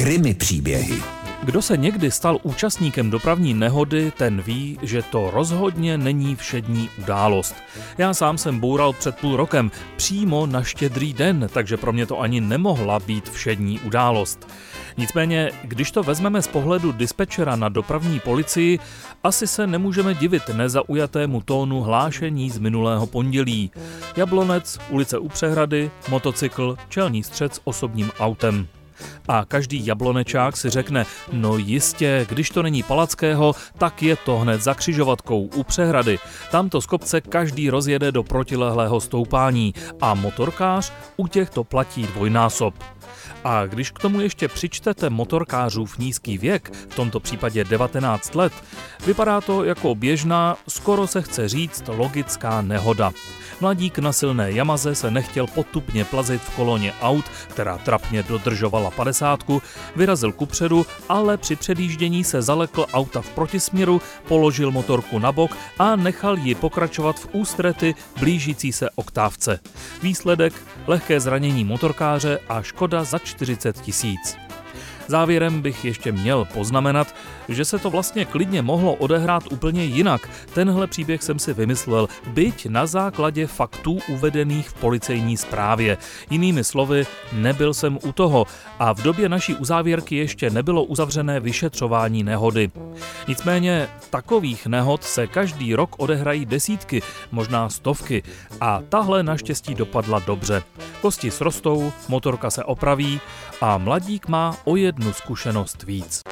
Krymy příběhy. Kdo se někdy stal účastníkem dopravní nehody, ten ví, že to rozhodně není všední událost. Já sám jsem boural před půl rokem přímo na štědrý den, takže pro mě to ani nemohla být všední událost. Nicméně, když to vezmeme z pohledu dispečera na dopravní policii, asi se nemůžeme divit nezaujatému tónu hlášení z minulého pondělí. Jablonec, ulice u přehrady, motocykl, čelní střed s osobním autem. A každý jablonečák si řekne, no jistě, když to není Palackého, tak je to hned za křižovatkou u přehrady. Tamto z kopce každý rozjede do protilehlého stoupání a motorkář u těchto platí dvojnásob. A když k tomu ještě přičtete motorkářův nízký věk, v tomto případě 19 let, vypadá to jako běžná, skoro se chce říct logická nehoda. Mladík na silné Yamaze se nechtěl potupně plazit v koloně aut, která trapně dodržovala padesátku, vyrazil kupředu, ale při předjíždění se zalekl auta v protisměru, položil motorku na bok a nechal ji pokračovat v ústrety blížící se oktávce. Výsledek lehké zranění motorkáře a škoda za 40 tisíc. Závěrem bych ještě měl poznamenat, že se to vlastně klidně mohlo odehrát úplně jinak. Tenhle příběh jsem si vymyslel, byť na základě faktů uvedených v policejní zprávě. Jinými slovy, nebyl jsem u toho a v době naší uzávěrky ještě nebylo uzavřené vyšetřování nehody. Nicméně takových nehod se každý rok odehrají desítky, možná stovky a tahle naštěstí dopadla dobře. Kosti srostou, motorka se opraví a mladík má o jednu zkušenost víc.